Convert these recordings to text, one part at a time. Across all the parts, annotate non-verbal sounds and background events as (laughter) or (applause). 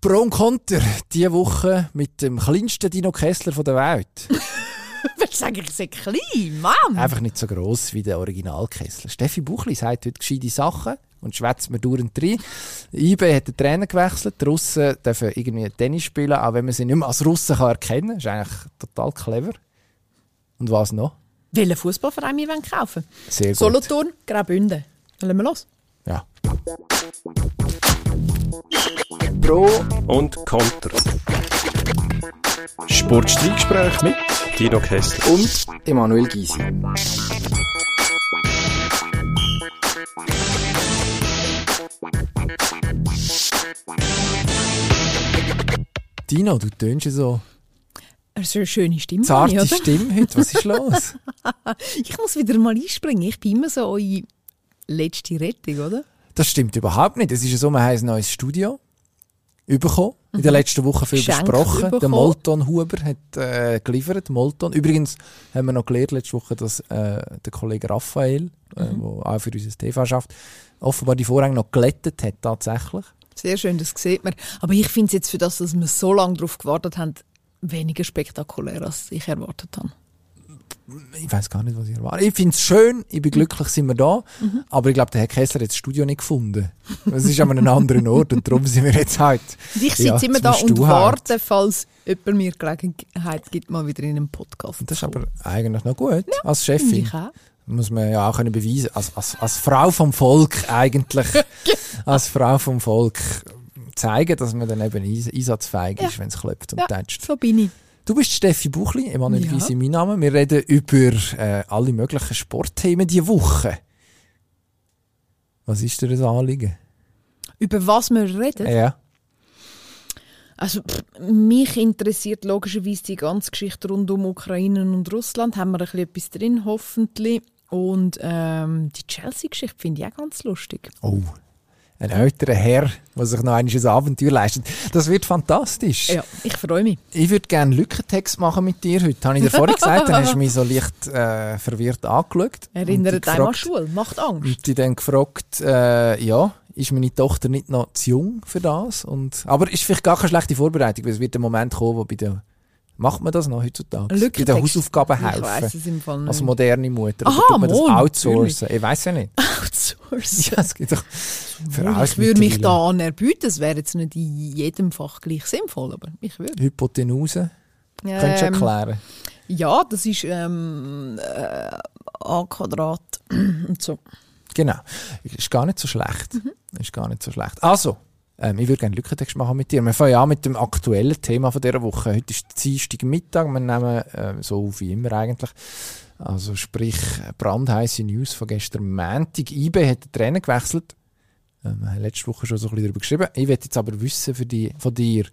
Pro und Konter, diese Woche mit dem kleinsten Dino Kessler der Welt. (laughs) Willst du sagen, ich sei klein, Mann? Einfach nicht so gross wie der Original Kessler. Steffi Buchli sagt heute gescheite Sachen und schwätzt mir dauernd rein. IB hat den Trainer gewechselt. Die Russen dürfen irgendwie Tennis spielen, auch wenn man sie nicht mehr als Russen kann erkennen kann. Das ist eigentlich total clever. Und was noch? Welchen Fußballverein wir kaufen Sehr gut. Solothurn, Graubünden. Lassen wir los. Ja. Pro und Contra. Sportstreitgespräch mit Dino Kessler Und Emanuel Gysi. Dino, du tönst ja so Das ist eine schöne Stimme, zarte oder? Stimme heute. Was ist los? (laughs) Ich muss wieder mal einspringen. Ich bin immer so eure letzte Rettung, oder? Das stimmt überhaupt nicht. Es ist ja so, wir haben ein neues Studio bekommen. In der letzten Woche viel Geschenk besprochen. Der bekommen. Molton Huber hat äh, geliefert. Molton. Übrigens haben wir noch gelernt letzte Woche, dass äh, der Kollege Raphael, äh, Mhm. auch für unser TV schafft, offenbar die Vorhänge noch glättet hat tatsächlich. Sehr schön, das sieht man. Aber ich finde es jetzt für das, dass wir so lange darauf gewartet haben, weniger spektakulär, als ich erwartet habe. Ich weiß gar nicht, was ich erwarte. Ich finde es schön, ich bin glücklich, sind wir da. Mhm. Aber ich glaube, der Herr Kessler hat das Studio nicht gefunden. Es ist an einem anderen Ort und darum sind wir jetzt halt. Und ich sitze Ja, immer da und halt. warte, falls jemand mir Gelegenheit gibt, mal wieder in einen Podcast Das ist aber eigentlich noch gut als Finde Chefin. ich auch. muss man ja auch können beweisen als, als, als Frau vom Volk eigentlich (laughs) als Frau vom Volk zeigen, dass man dann eben eins- einsatzfähig ist, wenn es klopft und Ja, tätscht. so bin ich. Du bist Steffi Buchli, Emanuel Ja. Gysi, mein Name. Wir reden über äh, alle möglichen Sportthemen diese Woche. Was ist dir das Anliegen? Über was wir reden? Ja. Also, pff, mich interessiert logischerweise die ganze Geschichte rund um Ukraine und Russland. Haben wir ein bisschen etwas drin, hoffentlich. Und ähm, die Chelsea-Geschichte finde ich auch ganz lustig. Oh, ein älterer Herr, der sich noch ein Abenteuer leistet. Das wird fantastisch. Ja, ich freue mich. Ich würde gerne einen Lückentext machen mit dir heute. Habe ich dir vorhin gesagt, dann hast du mich so leicht äh, verwirrt angeschaut. (laughs) Erinnere Und dich dich an Schule. Macht Angst. Und die dann gefragt, äh, ja, ist meine Tochter nicht noch zu jung für das? Und, aber ist vielleicht gar keine schlechte Vorbereitung, weil es wird ein Moment kommen, wo bei der, macht man das noch heutzutage? Ein Bei den Lückentext. Hausaufgaben Ich weiss helfen. es im Fall nicht. Als moderne Mutter. Aha, tut man das outsourcen? Ich weiß ja nicht. (laughs) Outsourcen. Ja, es gibt doch für alles ich würde mich da anerbieten. Es wäre jetzt nicht in jedem Fach gleich sinnvoll, aber ich würde. Hypotenuse. Könntest du Ähm, erklären? ja, das ist ähm, äh, a Quadrat (clears throat) und so. Genau. Ist gar nicht so schlecht. Mhm. Ist gar nicht so schlecht. Also, ähm, ich würde gerne einen Lückentext machen mit dir. Wir fangen an mit dem aktuellen Thema von dieser Woche. Heute ist Dienstag Mittag. Wir nehmen äh, so auf wie immer eigentlich. Also sprich, brandheiße News von gestern Montag. IB hat den Trainer gewechselt. Ähm, wir haben letzte Woche schon so ein bisschen darüber geschrieben. Ich möchte jetzt aber wissen für die, von dir,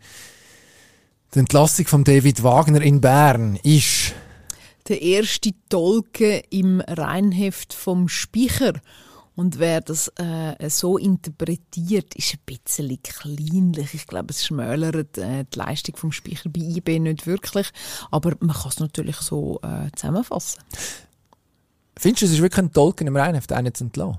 die Entlassung von David Wagner in Bern ist... Der erste Tolke im Reinheft vom Speicher. Und wer das äh, so interpretiert, ist ein bisschen kleinlich. Ich glaube, es schmälert äh, die Leistung vom Speicher bei IB nicht wirklich. Aber man kann es natürlich so äh, zusammenfassen. Findest du, es ist wirklich ein Tolken im Rheinheft, einen zu entlassen?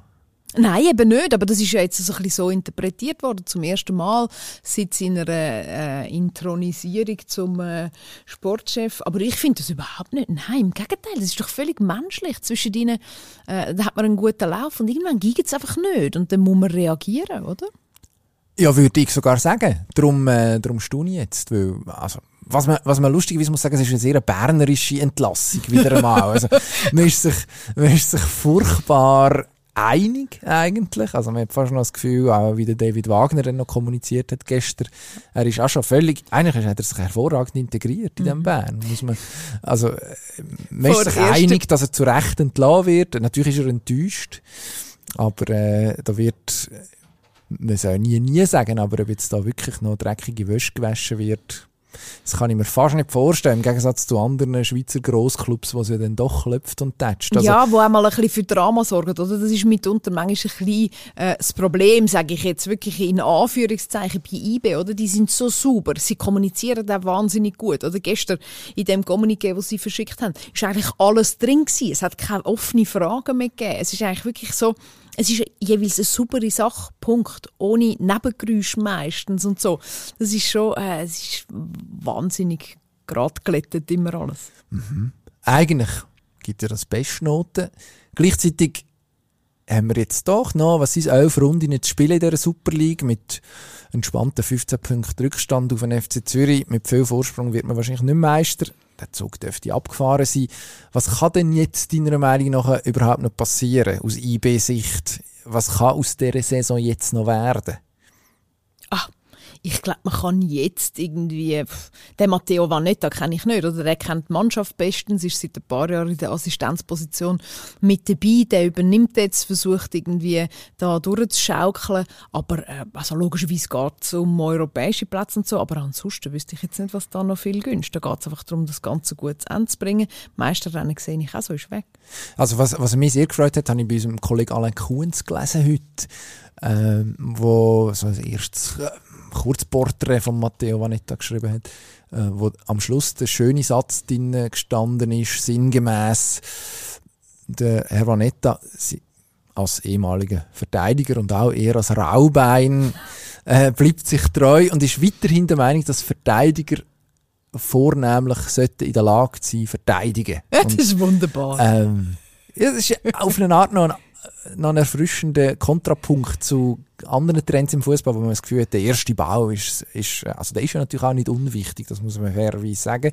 Nein, eben nicht. Aber das ist ja jetzt so, ein bisschen so interpretiert worden. Zum ersten Mal seit seiner äh, Intronisierung zum äh, Sportchef. Aber ich finde das überhaupt nicht. Nein, im Gegenteil. Das ist doch völlig menschlich. Zwischen ihnen äh, da hat man einen guten Lauf und irgendwann geht es einfach nicht. Und dann muss man reagieren, oder? Ja, würde ich sogar sagen. Darum, äh, darum staune ich jetzt. Weil, also, was man, was man lustigerweise muss sagen, es ist eine sehr bernerische Entlassung, wieder einmal. Also, man ist sich, man ist sich furchtbar einig, eigentlich. Also, man hat fast noch das Gefühl, auch wie der David Wagner noch kommuniziert hat gestern. Er ist auch schon völlig, eigentlich hat er sich hervorragend integriert in dem Bern. Muss man, also, äh, man Vor ist sich einig, dass er zu Recht entlassen wird. Natürlich ist er enttäuscht. Aber, äh, da wird, man soll nie, nie sagen, aber ob jetzt da wirklich noch dreckige Wäsche gewaschen wird, das kann ich mir fast nicht vorstellen, im Gegensatz zu anderen Schweizer Grossclubs, wo sie dann doch klopft und tätscht. Also, ja, wo mal ein bisschen für Drama sorgen, oder? Das ist mitunter manchmal ein bisschen äh, das Problem, sage ich jetzt wirklich in Anführungszeichen bei IB, oder? Die sind so sauber, sie kommunizieren auch wahnsinnig gut, oder? Gestern in dem Kommuniqué, das sie verschickt haben, ist eigentlich alles drin gewesen. Es hat keine offenen Fragen mehr gegeben. Es ist eigentlich wirklich so, es ist jeweils eine saubere Sache, Punkt. Ohne Nebengeräusch meistens und so. Das ist schon, äh, es ist wahnsinnig gerade immer alles. Mhm. Eigentlich gibt ja das Bestnoten. Gleichzeitig haben wir jetzt doch noch, was sind elf Runden zu spielen in dieser Super League mit entspannten 15 Punkten Rückstand auf den FC Zürich. Mit viel Vorsprung wird man wahrscheinlich nicht Meister. Der Zug dürfte abgefahren sein. Was kann denn jetzt deiner Meinung nach überhaupt noch passieren aus IB-Sicht? Was kann aus dieser Saison jetzt noch werden? Ah, ich glaube, man kann jetzt irgendwie, den Matteo Vanetta kenne ich nicht, oder der kennt die Mannschaft bestens, ist seit ein paar Jahren in der Assistenzposition mit dabei, der übernimmt jetzt, versucht irgendwie da durchzuschaukeln, aber äh, also logischerweise geht es um europäische Plätze und so, aber ansonsten wüsste ich jetzt nicht, was da noch viel günst. Da geht es einfach darum, das Ganze gut zu Ende zu bringen. Meisterrennen sehe ich auch so, ist weg. Also was, was mich sehr gefreut hat, habe ich bei unserem Kollegen Alain Kuhns gelesen heute, ähm, wo so als erstes Kurzporträt von Matteo Vanetta geschrieben hat, äh, wo am Schluss der schöne Satz drin gestanden ist, sinngemäß, der Herr Vanetta als ehemaliger Verteidiger und auch eher als Raubein äh, bleibt sich treu und ist weiterhin der Meinung, dass Verteidiger vornehmlich sollten in der Lage sein, verteidigen. Ja, (laughs) das ist wunderbar. Ähm, ja, das ist auf eine Art noch ein noch ein erfrischender Kontrapunkt zu anderen Trends im Fußball, wo man das Gefühl hat, der erste Bau ist, ist, also der ist ja natürlich auch nicht unwichtig, das muss man fairerweise sagen.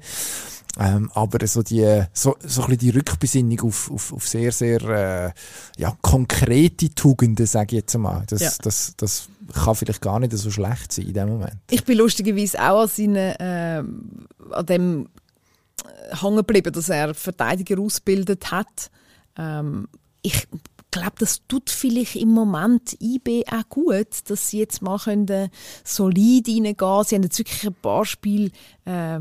Ähm, aber so die, so, so ein bisschen die Rückbesinnung auf, auf, auf sehr, sehr, äh, ja, konkrete Tugenden, sage ich jetzt einmal. Das, ja. das, das kann vielleicht gar nicht so schlecht sein in dem Moment. Ich bin lustigerweise auch an seinen, äh, an dem äh, hängen geblieben, dass er Verteidiger ausgebildet hat. Ähm, ich glaube, das tut vielleicht im Moment IB auch gut, dass sie jetzt mal können, äh, solid reingehen. Sie haben jetzt wirklich ein paar Spiele äh,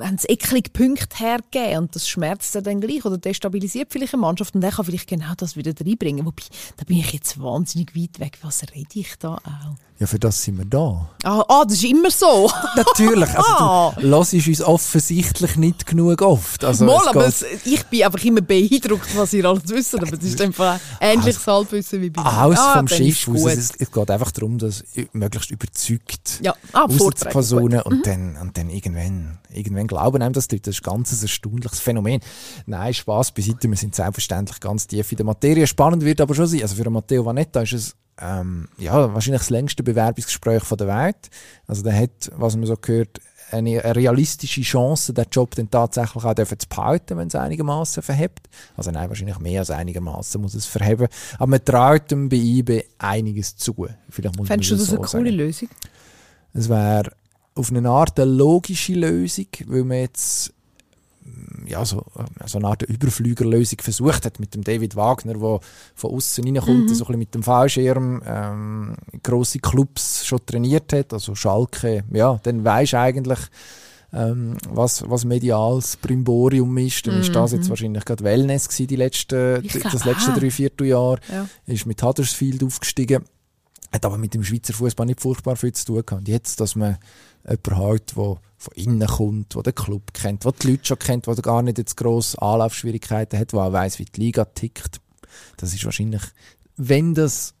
haben es eklige Punkte hergegeben und das schmerzt er dann gleich oder destabilisiert vielleicht eine Mannschaft und der kann vielleicht genau das wieder reinbringen. Wobei, da bin ich jetzt wahnsinnig weit weg. Was rede ich da auch? Ja, für das sind wir da. Ah, ah das ist immer so. (laughs) Natürlich. Also ah. du hörst uns offensichtlich nicht genug oft. Also Mal, aber es, ich bin einfach immer beeindruckt, was ihr alles wisst. Aber es ist einfach ähnliches also, Halbwissen wie bei mir. Aus ah, vom Schiff aus. Es, es, geht einfach darum, dass möglichst überzeugt ja. ah, Personen und, mhm. dann, und dann irgendwann, irgendwann glauben einem das Das ist ein ganz erstaunliches Phänomen. Nein, Spaß beiseite. Wir sind selbstverständlich ganz tief in der Materie. Spannend wird aber schon sein. Also für Matteo Vanetta ist es ähm, ja, wahrscheinlich das längste Bewerbungsgespräch von der Welt. Also der hat, was man so gehört, eine, eine realistische Chance, den Job dann tatsächlich auch zu behalten, wenn es einigermaßen verhebt. Also nein, wahrscheinlich mehr als einigermaßen muss es verheben. Aber man traut ihm bei IB einiges zu. Vielleicht muss Fändest du das, das so eine coole Lösung? Es wäre auf eine Art eine logische Lösung, weil man jetzt ja, so, so eine Art Überflügerlösung versucht hat mit dem David Wagner, der von außen reinkommt, mhm. so ein bisschen mit dem Fallschirm ähm, grosse Clubs schon trainiert hat, also Schalke, ja, dann weisst eigentlich, ähm, was, was mediales Brimborium ist, dann mhm. ist das jetzt mhm. wahrscheinlich gerade Wellness gewesen, die letzten, das letzte drei Vierteljahr, ja. ist mit Huddersfield aufgestiegen, hat aber mit dem Schweizer Fußball nicht furchtbar viel zu tun gehabt. Jetzt, dass man jemanden hat, der von innen kommt, der den Club kennt, der die Leute schon kennt, der gar nicht jetzt grosse Anlaufschwierigkeiten hat, der auch weiss, wie die Liga tickt. Das ist wahrscheinlich, wenn das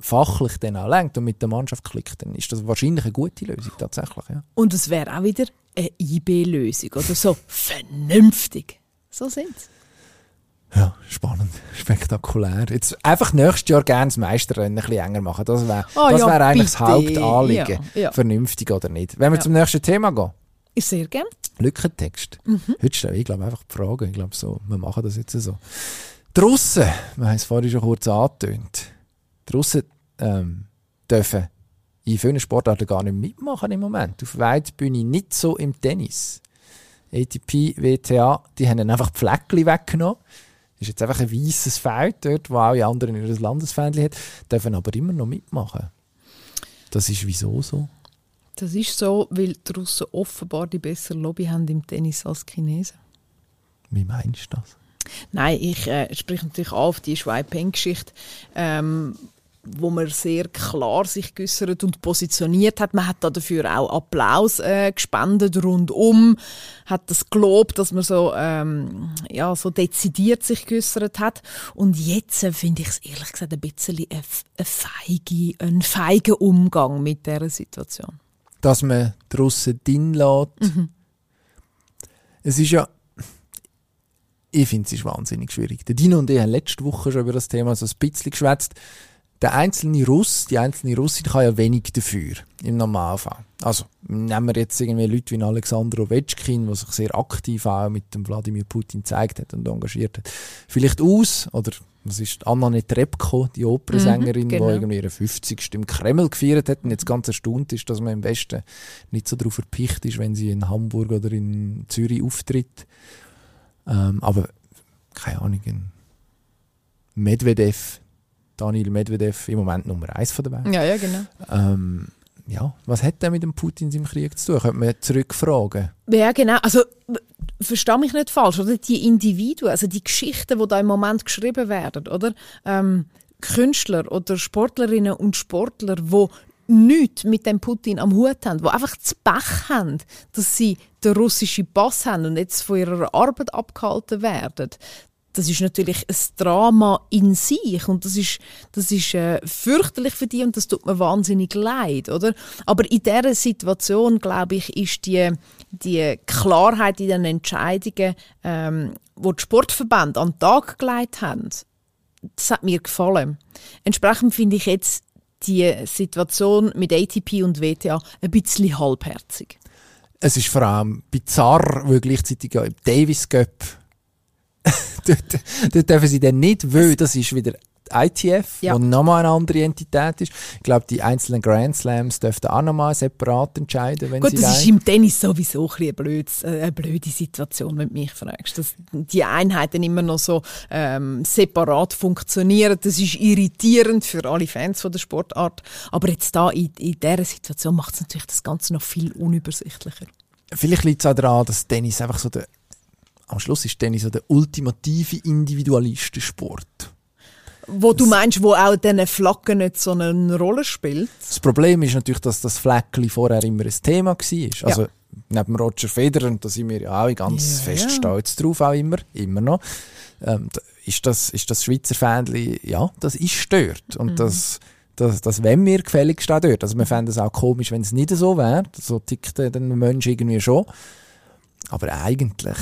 fachlich dann auch lenkt und mit der Mannschaft klickt, dann ist das wahrscheinlich eine gute Lösung tatsächlich. Ja. Und es wäre auch wieder eine IB-Lösung oder so vernünftig. So sind es. Ja, spannend, spektakulär. Jetzt einfach nächstes Jahr gerne das Meisterrennen ein bisschen enger machen. Das wäre oh, das ja, wär eigentlich das Hauptanliegen. Ja, ja. Vernünftig oder nicht. Wenn wir zum nächsten Thema gehen. Ich sehr gerne. Lückentext. Mhm. Heute stelle ich glaube einfach die Frage. Ich glaube so, wir machen das jetzt so. Draussen, wir haben es vorhin schon kurz angetönt. Draussen ähm, dürfen in vielen Sportarten gar nicht mitmachen im Moment. Auf Weitbühne nicht so im Tennis. ATP, WTA, die haben einfach die Fleckchen weggenommen ist jetzt einfach ein weißes Feld dort, wo alle anderen ihr Landesfähnchen hat, dürfen aber immer noch mitmachen. Das ist wieso so? Das ist so, weil die Russen offenbar die bessere Lobby haben im Tennis als die Chinesen. Wie meinst du das? Nein, ich äh, spreche natürlich auf die Shui Peng-Geschichte. Ähm, wo man sehr klar sich geäußert und positioniert hat. Man hat dafür auch Applaus äh, gespendet rundum, hat das gelobt, dass man so ähm, ja so dezidiert sich geäußert hat. Und jetzt äh, finde ich es ehrlich gesagt ein bisschen ein, ein, feige, ein feiger Umgang mit dieser Situation. Dass man die Russen drin lässt. Mhm. Es ist ja ich finde es ist wahnsinnig schwierig. Der Dino und ich haben letzte Woche schon über das Thema so ein bisschen geschwätzt. Der einzelne Russ, die einzelne Russin kann ja wenig dafür im Normalfall. Also nehmen wir jetzt irgendwie Leute wie Alexander Ovechkin, der sich sehr aktiv auch mit dem Wladimir Putin gezeigt hat und engagiert hat. Vielleicht aus, oder was ist Anna Netrebko, die Opernsängerin, mhm, genau. die irgendwie ihre 50. im Kreml gefeiert hat und jetzt ganz erstaunt ist, dass man im Westen nicht so darauf verpicht ist, wenn sie in Hamburg oder in Zürich auftritt. Ähm, aber keine Ahnung, Medvedev, Daniel Medvedev im Moment Nummer eins von der Welt. Ja, ja, genau. Ähm, ja, was hat der mit dem Putin im Krieg zu tun? Könnte man zurückfragen. Ja, genau. Also, verstehe mich nicht falsch, oder? Die Individuen, also die Geschichten, die da im Moment geschrieben werden, oder? Ähm, Künstler oder Sportlerinnen und Sportler, die nichts mit dem Putin am Hut haben, die einfach zu Pech haben, dass sie den russischen Pass haben und jetzt von ihrer Arbeit abgehalten werden. Das ist natürlich ein Drama in sich und das ist, das ist äh, fürchterlich für die und das tut mir wahnsinnig leid, oder? Aber in dieser Situation, glaube ich, ist die, die Klarheit in den Entscheidungen, ähm, wo die Sportverbände an den Tag gelegt haben, das hat mir gefallen. Entsprechend finde ich jetzt die Situation mit ATP und WTA ein bisschen halbherzig. Es ist vor allem bizarr, weil gleichzeitig ja im Davis Cup (laughs) dort, dürfen sie dann nicht, weil das ist wieder ITF, ja. wo nochmal eine andere Entität ist. Ich glaube, die einzelnen Grand Slams dürften auch nochmal separat entscheiden, wenn Gut, sie das ist im Tennis sowieso ein eine, blöde, äh, eine blöde Situation, wenn du mich fragst. Dass die Einheiten immer noch so ähm, separat funktionieren. Das ist irritierend für alle Fans von der Sportart. Aber jetzt da in, in dieser Situation macht es natürlich das Ganze noch viel unübersichtlicher. Vielleicht liegt es auch daran, dass Tennis einfach so der am Schluss ist Tennis so der ultimative Individualistensport. Wo du meinst, wo auch diese Flaggen nicht so eine Rolle spielt? Das Problem ist natürlich, dass das Fleckchen vorher immer ein Thema war. Also, ja. neben Roger Federer, und da sind wir ja auch ganz ja, fest stolz drauf, auch immer, immer noch, ähm, ist, das, ist das Schweizer Fähnchen, ja, das ist stört. Und mhm. das, das, das wenn wir gefälligst auch dort. Also wir fänden es auch komisch, wenn es nicht so wäre. So tickt der Mensch irgendwie schon. Aber eigentlich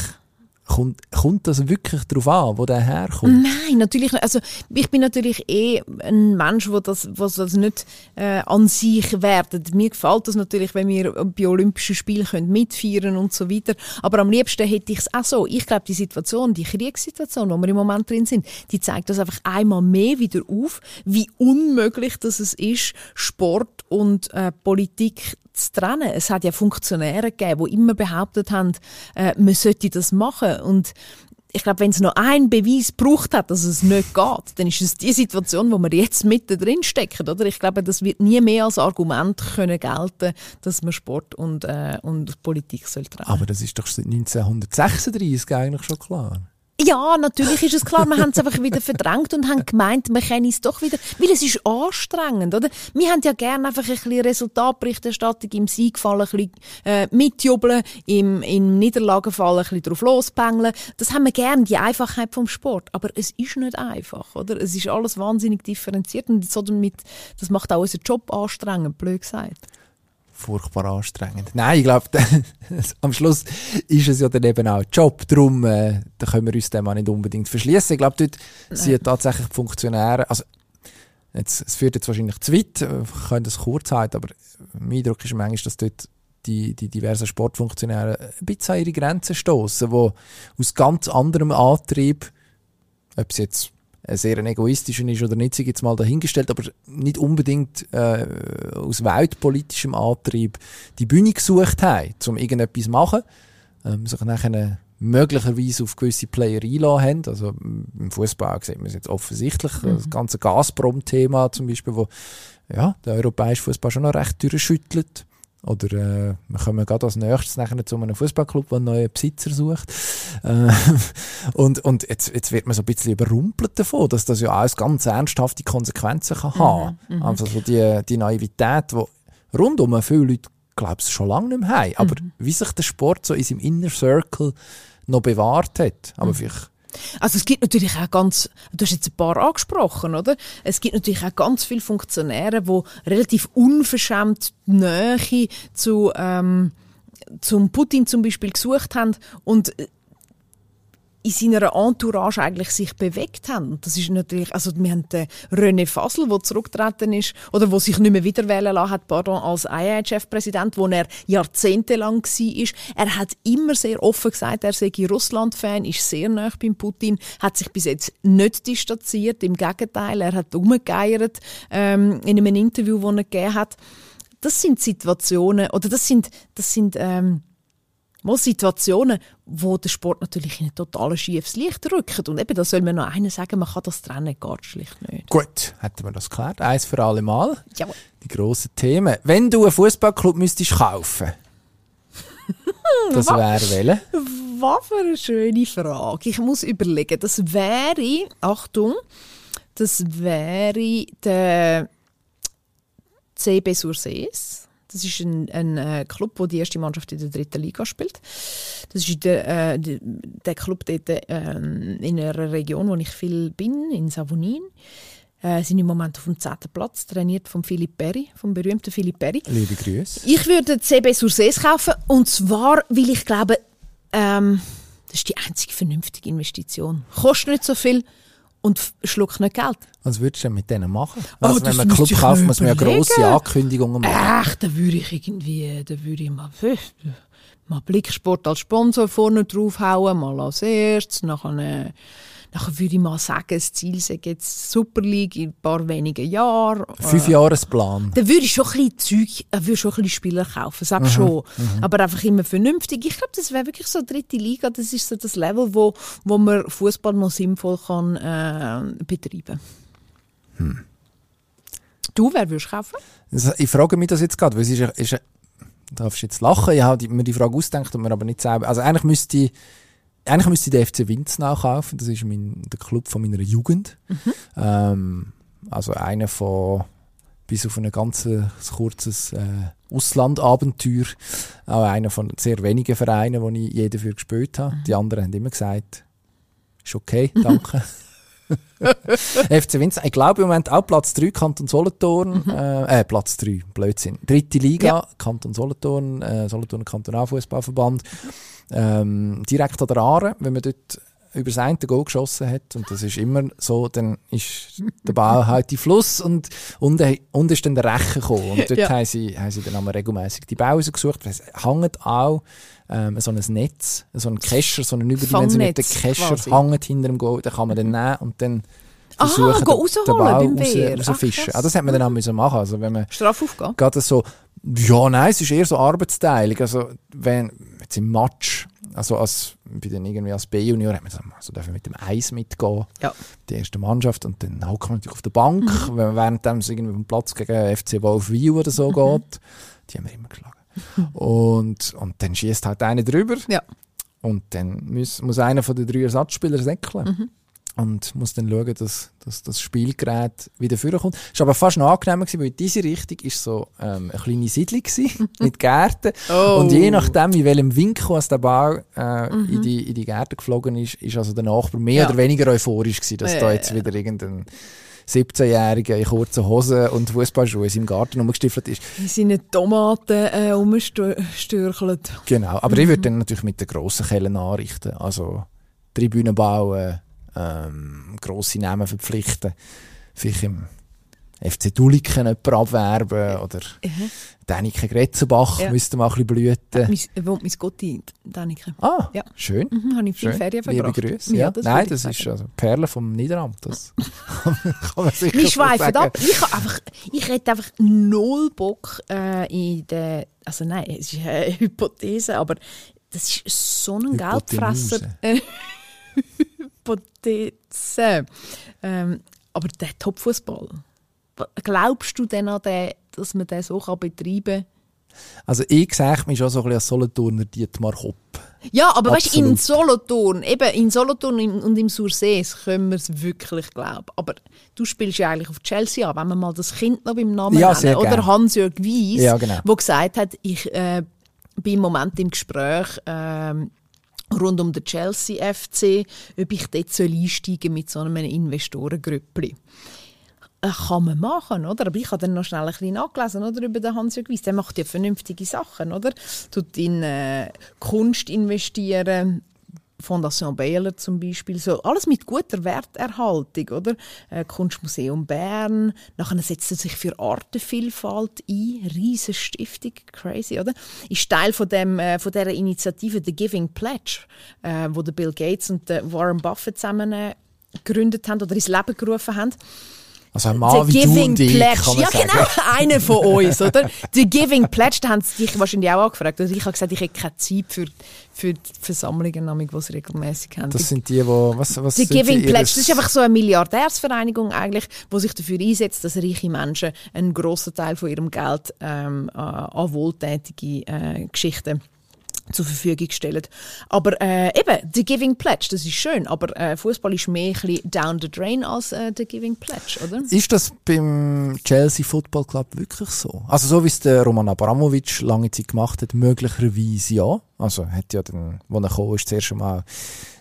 Kommt, kommt das wirklich darauf an, wo der herkommt? Nein, natürlich nicht. Also, ich bin natürlich eh ein Mensch, wo das, wo das nicht äh, an sich wertet. Mir gefällt das natürlich, wenn wir bei Olympischen Spielen können mitfeiern und so weiter. Aber am liebsten hätte ich es auch so. Ich glaube, die Situation, die Kriegssituation, wo wir im Moment drin sind, die zeigt das einfach einmal mehr wieder auf, wie unmöglich das es ist, Sport und äh, Politik zu trennen. Es hat ja Funktionäre gegeben, die immer behauptet haben, äh, man sollte das machen. Und ich glaube, wenn es noch einen Beweis braucht hat, dass es nicht geht, dann ist es die Situation, wo wir jetzt mitten drin stecken, oder? Ich glaube, das wird nie mehr als Argument können gelten, dass man Sport und, äh, und Politik soll trennen. Aber das ist doch seit 1936 eigentlich schon klar. Ja, natürlich ist es klar, wir haben es einfach wieder verdrängt und haben gemeint, wir können es doch wieder, weil es ist anstrengend, oder? Wir haben ja gerne einfach ein bisschen Resultatberichterstattung im Siegfall ein bisschen äh, mitjubeln, im, im Niederlagenfall ein bisschen drauf lospengeln. Das haben wir gerne, die Einfachheit vom Sport. Aber es ist nicht einfach, oder? Es ist alles wahnsinnig differenziert und so damit, das macht auch unseren Job anstrengend, blöd gesagt furchtbar anstrengend. Nein, ich glaube, (laughs) am Schluss ist es ja dann eben auch Job. Darum äh, da können wir uns dem auch nicht unbedingt verschließen. Ich glaube, dort Nein. sind tatsächlich die Funktionäre, also jetzt, es führt jetzt wahrscheinlich zu weit, wir äh, können das kurz halten, aber mein Eindruck ist manchmal, dass dort die, die diversen Sportfunktionäre ein bisschen an ihre Grenzen stoßen, die aus ganz anderem Antrieb, ob es jetzt sehr ein ist oder nicht, sei jetzt mal dahingestellt, aber nicht unbedingt äh, aus weltpolitischem Antrieb die Bühne gesucht haben, um irgendetwas zu machen, ähm, sich nachher möglicherweise auf gewisse Player einladen haben. Also im Fußball sieht man es jetzt offensichtlich, mhm. das ganze Gazprom-Thema zum Beispiel, wo ja, der europäische Fußball schon noch recht durchschüttelt. Oder äh, wir kommen gerade als nächstes nachher zu einem Fußballclub, der einen neuen Besitzer sucht. Äh, (laughs) und und jetzt, jetzt wird man so ein bisschen überrumpelt davon, dass das ja alles ganz ernsthafte Konsequenzen kann haben kann. Mhm, also so die, die Naivität, die rundum viele Leute, glaube ich, schon lange nicht mehr haben. Aber mhm. wie sich der Sport so in seinem Inner Circle noch bewahrt hat. Aber mhm. vielleicht also es gibt natürlich auch ganz, du hast jetzt ein paar angesprochen, oder? Es gibt natürlich auch ganz viele Funktionäre, die relativ unverschämt Nähe zu ähm, zum Putin zum Beispiel gesucht haben und äh, in seiner Entourage eigentlich sich bewegt haben. Das ist natürlich, also wir haben den René Fasel, der zurückgetreten ist, oder wo sich nicht mehr wieder wählen lassen hat, pardon, als IIHF-Präsident, wo er jahrzehntelang war. Er hat immer sehr offen gesagt, er sei Russland-Fan, ist sehr nah beim Putin, hat sich bis jetzt nicht distanziert, im Gegenteil, er hat umgegeiert ähm, in einem Interview, das er gegeben hat. Das sind Situationen, oder das sind, das sind ähm, mal Situationen, wo der Sport natürlich in ein total schiefes Licht rückt. Und eben, da soll man noch einen sagen, man kann das trennen gar schlicht nicht. Gut, hätten wir das geklärt. Eins für alle Mal. Jawohl. Die grossen Themen. Wenn du einen Fußballclub müsstest kaufen, (laughs) das wäre welcher? Was für eine schöne Frage. Ich muss überlegen. Das wäre, Achtung, das wäre der CB Sursees. Das ist ein, ein äh, Club, wo die erste Mannschaft in der dritten Liga spielt. Das ist der, äh, der Club dort äh, in einer Region, wo ich viel bin, in Savonin. Äh, sind im Moment auf dem 10. Platz, trainiert von Philipp Perry, vom berühmten Philipp Perry. Liebe Grüße. Ich würde CB Sursees kaufen und zwar, weil ich glaube, ähm, das ist die einzige vernünftige Investition. Kostet nicht so viel und schluckt nicht Geld. Was würdest du denn mit denen machen? Oh, also, wenn man einen Club kauft, muss man ja grosse Ankündigungen machen. Ach, da würde ich irgendwie, da würde ich mal, mal Blicksport als Sponsor vorne draufhauen, mal als erstes, nachher Nachher würde ich mal sagen, das Ziel sei jetzt Super League in ein paar wenigen Jahren. Fünf äh, Jahresplan. Dann würde ich schon ein bisschen Zeug, äh, würde schon ein bisschen Spieler kaufen, sag mhm, schon. Mhm. Aber einfach immer vernünftig. Ich glaube, das wäre wirklich so dritte Liga. Das ist so das Level, wo, wo man Fußball noch sinnvoll kann äh, betreiben. Hm. Du, wer würdest du kaufen? Ich frage mich das jetzt gerade, weil es ist, ist, darfst jetzt lachen, ich habe mir die Frage ausgedacht und mir aber nicht selber. Also eigentlich müsste ich eigentlich müsste ich den FC Winznau kaufen. Das ist mein, der Club von meiner Jugend. Mhm. Ähm, also einer von bis auf ein ganz kurzes äh, Auslandabenteuer. Auch einer von sehr wenigen Vereinen, wo ich je dafür gespielt habe. Mhm. Die anderen haben immer gesagt, ist okay, danke. (laughs) (laughs) FC Winz, ich glaube im Moment auch Platz 3 Kanton Solothurn, mhm. äh, äh, Platz 3, Blödsinn. Dritte Liga, ja. Kanton Solothurn, äh, Solothurn Kantonalfußballverband. Ähm, direkt an der Aare, wenn man dort über das eine Goal geschossen hat, und das ist immer so, dann ist der Ball (laughs) halt im Fluss und unten, unten ist dann der Rechen gekommen. Und dort ja. haben, sie, haben sie dann einmal regelmäßig die Bälle gesucht. Es hängt auch ähm, so ein Netz, so ein Kescher, so ein überdimensionierter Kescher hängt hinter dem Goal, den kann man dann nehmen und dann versuchen, Aha, den, den Ball raus, rauszufischen. Ah, das hätte man dann auch müssen machen also wenn man Strafaufgabe? Gerade so, ja, nein, es ist eher so Arbeitsteilung. Also, wenn, jetzt im Match, also als, bei den irgendwie als B-Junior, hat man gesagt, also dürfen mit dem Eis mitgehen, ja. die erste Mannschaft, und dann hockt man natürlich auf der Bank, mhm. wenn man während es irgendwie auf dem Platz gegen FC Wolf Wiel oder so mhm. geht, die haben wir immer geschlagen. Und, und dann schießt halt einer drüber. Ja. Und dann muss, muss einer von den drei Ersatzspielern säckeln. Mhm und muss dann schauen, dass, dass das Spielgerät wieder vorkommt. Es war aber fast noch angenehmer, weil in diese Richtung ist so ähm, eine kleine Siedlung (laughs) mit Gärten. Oh. Und je nachdem, in welchem Winkel aus der Bau äh, mhm. in, die, in die Gärten geflogen ist, ist also der Nachbar mehr ja. oder weniger euphorisch gewesen, dass ja, da jetzt wieder irgendein 17-Jähriger in kurzen Hosen und Fußballschuhen in seinem Garten rumgestiefelt ist. In seinen Tomaten äh, rumstürchelt. Genau, aber mhm. ich würde dann natürlich mit den grossen Kellen anrichten. Also Tribünen bauen, ähm, grosse Namen verpflichten. Vielleicht im FC Duliken jemanden abwerben oder mhm. Däniken Gretzenbach ja. müsste mal ein bisschen blüten. Äh, wohnt mein Gotti Däniken. Ah, ja. schön. Mhm, habe ich viel Ferien verbracht. Liebe Grüße. Ja, das Nein, das ist also Perle vom Niederamt. Das (laughs) kann man sicher Wir schweifen ab. Ich, einfach, ich hätte einfach null Bock äh, in der... Also nein, es ist eine (laughs) Hypothese, aber das ist so ein Geldfresser. (laughs) Hypothese. Ähm, aber der Topfußball, glaubst du denn an den, dass man den so betreiben kann? Also ich sehe mich schon so ein bisschen als Solothurner Dietmar Hopp. Ja, aber weißt du, in Absolut. Solothurn, eben in Solothurn und im Sursee können wir es wirklich glauben. Aber du spielst ja eigentlich auf Chelsea an, wenn wir mal das Kind noch beim Namen Ja, sehr nennen. Oder. Hans-Jörg Weiss, Ja, genau. gesagt hat, ich äh, bin im Moment im Gespräch ähm, rund um den Chelsea FC, ob ich dort soll einsteigen mit so einem Investorengrüppli. Äh, Kann man machen, oder? Aber ich habe dann noch schnell ein bisschen nachgelesen, oder? Über den Hans-Jörg Weiss. Der macht ja vernünftige Sachen, oder? Tut in äh, Kunst investieren, Fondation Baylor zum Beispiel, so alles mit guter Werterhaltung, oder? Äh, Kunstmuseum Bern, nachher setzt er sich für Artenvielfalt ein, riesen Stiftung, crazy, oder? Ist Teil von dem äh, von der Initiative The Giving Pledge, äh, wo der Bill Gates und der Warren Buffett zusammen äh, gegründet haben oder ins Leben gerufen haben. Also ein Mann wie The du Giving und ich, Pledge. Ja, sagen. genau, (laughs) einer von uns, oder? The Giving Pledge, da haben sie dich wahrscheinlich auch angefragt. Also ich habe gesagt, ich hätte keine Zeit für, für die Versammlungen, die sie regelmäßig haben. Das sind die, die... Was, was The Giving Pledge, das ist einfach so eine Milliardärsvereinigung eigentlich, die sich dafür einsetzt, dass reiche Menschen einen grossen Teil von ihrem Geld ähm, an an wohltätige äh, Geschichten zur Verfügung stellen. Aber äh, eben, The Giving Pledge, das ist schön, aber äh, Fußball ist mehr ein down the drain als äh, The Giving Pledge, oder? Ist das beim Chelsea Football Club wirklich so? Also so wie es der Roman Abramovic lange Zeit gemacht hat, möglicherweise ja. Also er hat ja dann, wo er gekommen ist, zuerst einmal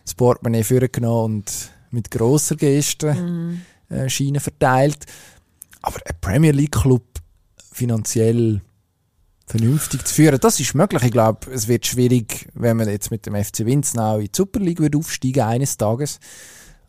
das Portemonnaie vorgenommen und mit grosser Geste Mhm. äh, Schienen verteilt. Aber ein Premier League Club finanziell vernünftig zu führen, das ist möglich. Ich glaube, es wird schwierig, wenn man jetzt mit dem FC Winznau in die Super League würde aufsteigen eines Tages.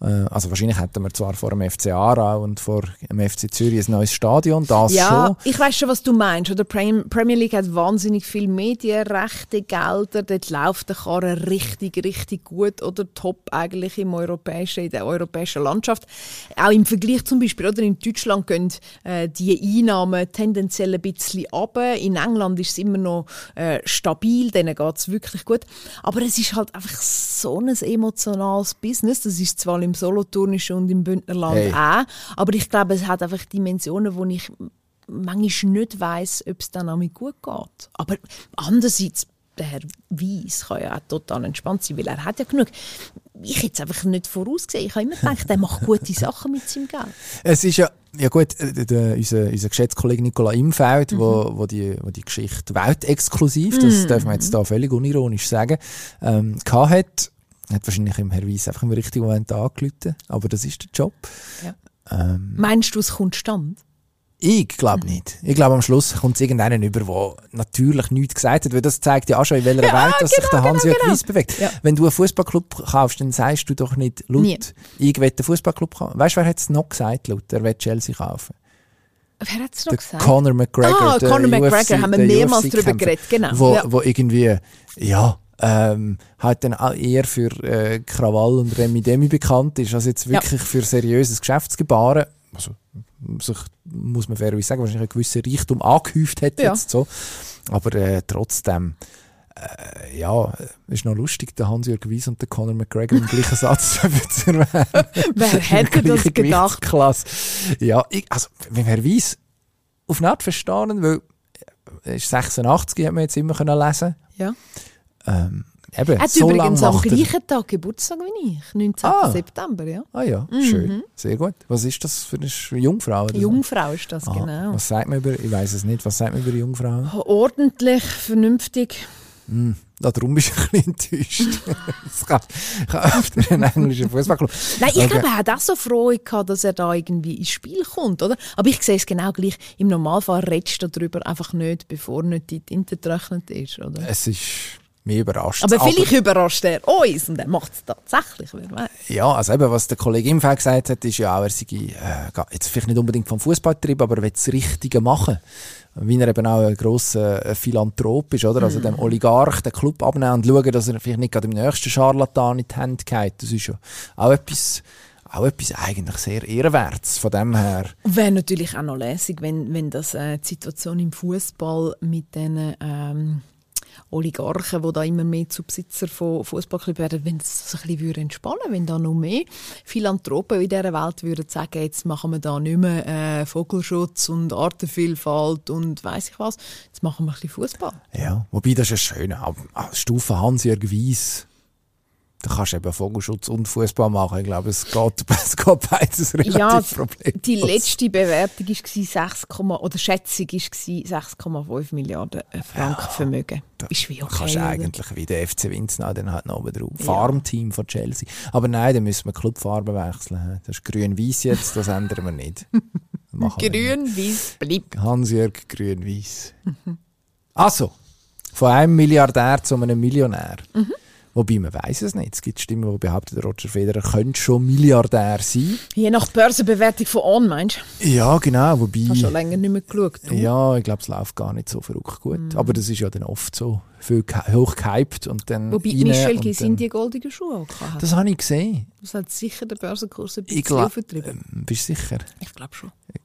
Äh, Also wahrscheinlich hätten wir zwar vor dem FC Aarau und vor dem FC Zürich ein neues Stadion, das Ja, schon. ich weiß schon, was du meinst. Oder Prem- Premier League hat wahnsinnig viel Medienrechte, Gelder. Dort läuft der Karren richtig, richtig gut oder top eigentlich im europäischen, in der europäischen Landschaft. Auch im Vergleich zum Beispiel, oder in Deutschland gehen äh, die Einnahmen tendenziell ein bisschen runter. In England ist es immer noch äh, stabil, denen geht es wirklich gut. Aber es ist halt einfach so ein emotionales Business. Das ist zwar im Solothurnischen und im Bündnerland Hey. auch, aber ich glaube, es hat einfach Dimensionen, wo ich manchmal nicht weiss, ob es dann damit gut geht. Aber andererseits, der Herr Weiss kann ja auch total entspannt sein, weil er hat ja genug. Ich hätte es einfach nicht vorausgesehen. Ich habe immer gedacht, er macht gute Sachen mit seinem Geld. Es ist ja, ja gut, äh, der, der, unser, unser geschätzter Kollege Nicola Imfeld, Mhm. wo, wo, die, wo die Geschichte weltexklusiv, das darf man jetzt da völlig unironisch sagen, ähm, hat, hat wahrscheinlich im Herr Weiss einfach im richtigen Moment angerufen, aber das ist der Job. Ja. Ähm, Meinst du, es kommt stand? ich glaube nicht. Ich glaube, am Schluss kommt es irgendeinen über, der natürlich nichts gesagt hat, weil das zeigt ja auch schon, in welcher Welt dass sich der Hans-Jörg Weiss bewegt. Ja. Wenn du einen Fußballclub kaufst, dann sagst du doch nicht laut, Nie. ich will einen Fußballclub kaufen. Weißt du, wer hat es noch gesagt, laut? Er will Chelsea kaufen. Wer hat es noch Der gesagt? Conor McGregor. Ah, Conor McGregor, UFC haben wir mehrmals drüber geredet, genau, Wo, ja. wo irgendwie, ja, ähm, halt dann auch eher für äh, Krawall und Remi-Demi bekannt ist, als jetzt wirklich für seriöses Geschäftsgebaren. Also, sich, muss man fairerweise sagen, wahrscheinlich ein gewisser Reichtum angehäuft hat Ja. jetzt so. Aber äh, trotzdem, äh, ja, ist noch lustig, der Hans-Jörg Weiss und der Conor McGregor im gleichen Satz (laughs) zu erwähnen. (laughs) Wer hätte das gedacht? Gewichtsklasse. Ja, ich, also, wenn Herr Weiss auf Art verstanden, weil er ist 86, hat man jetzt immer können lesen. Ja. Ähm, eben, Er hat so übrigens am gleichen Tag Geburtstag wie ich, 19. Ah. September. Ja. Ah ja, schön, sehr gut. Was ist das für eine Jungfrau? Oder so? Jungfrau ist das, Ah, genau. Was sagt man über, ich weiß es nicht, was sagt man über Jungfrauen? Ordentlich, vernünftig. Hm, darum bist du (laughs) ein bisschen enttäuscht. das kann, kann öfter ein englischer Fußballclub. Nein, ich Aber- glaube, er hat auch so Freude gehabt, dass er da irgendwie ins Spiel kommt, oder? Aber ich sehe es genau gleich. Im Normalfall redest du darüber einfach nicht, bevor nicht die Tinte getrocknet ist, oder? Es ist mich überrascht. Aber vielleicht überrascht er uns und er macht es tatsächlich, wer weiß. Ja, also eben, was der Kollege Imfeld gesagt hat, ist ja auch, er sei, äh, jetzt vielleicht nicht unbedingt vom Fußballtrieb, aber er will das Richtige machen. Wie er eben auch ein grosser äh, Philanthrop ist, oder? Also dem Oligarch den Club abnehmen und schauen, dass er vielleicht nicht gerade im nächsten Scharlatan in die Hände geht. Das ist ja auch etwas, auch etwas eigentlich sehr ehrenwertes von dem her. Wäre natürlich auch noch lässig, wenn, wenn das äh, die Situation im Fußball mit den ähm, Oligarchen, die da immer mehr zu Besitzer von Fußballclubs werden, wenn das ein bisschen entspannen würde, wenn da noch mehr Philanthropen in dieser Welt würden sagen, jetzt machen wir da nicht mehr äh, Vogelschutz und Artenvielfalt und weiß ich was, jetzt machen wir ein bisschen Fußball. Ja, wobei das ist ja schön. Stufe Hans-Jörg Weiss da kannst du eben Vogelschutz und Fußball machen. Ich glaube, es geht, (laughs) es geht beides relativ ja, problemlos. Die letzte Bewertung war 6, oder Schätzung war 6,5 Milliarden Franken ja, Vermögen. Da ist wie okay, kannst du eigentlich wie der FC Winznau dann halt noch oben drauf. Ja. Farmteam von Chelsea. Aber nein, dann müssen wir Clubfarben wechseln. Das ist grün-weiß jetzt, das ändern wir nicht. (laughs) Grün-weiß bleibt. Hans-Jörg Grün-Weiß. also, von einem Milliardär zu einem Millionär. Mhm. Wobei man weiß es nicht. Es gibt Stimmen, die behaupten, Roger Federer könnte schon Milliardär sein. Je nach Börsenbewertung von On, meinst du? Ja, genau. Wobei, ich habe schon länger nicht mehr geschaut. Du? Ja, ich glaube, es läuft gar nicht so verrückt gut. Mm. Aber das ist ja dann oft so viel hoch gehypt und dann Wobei Michel Gysin die goldenen Schuhe auch hat. Das habe ich gesehen. Das hat sicher den Börsenkurs ein bisschen aufgetrieben. Ähm, bist du sicher? Ich glaube schon. Ich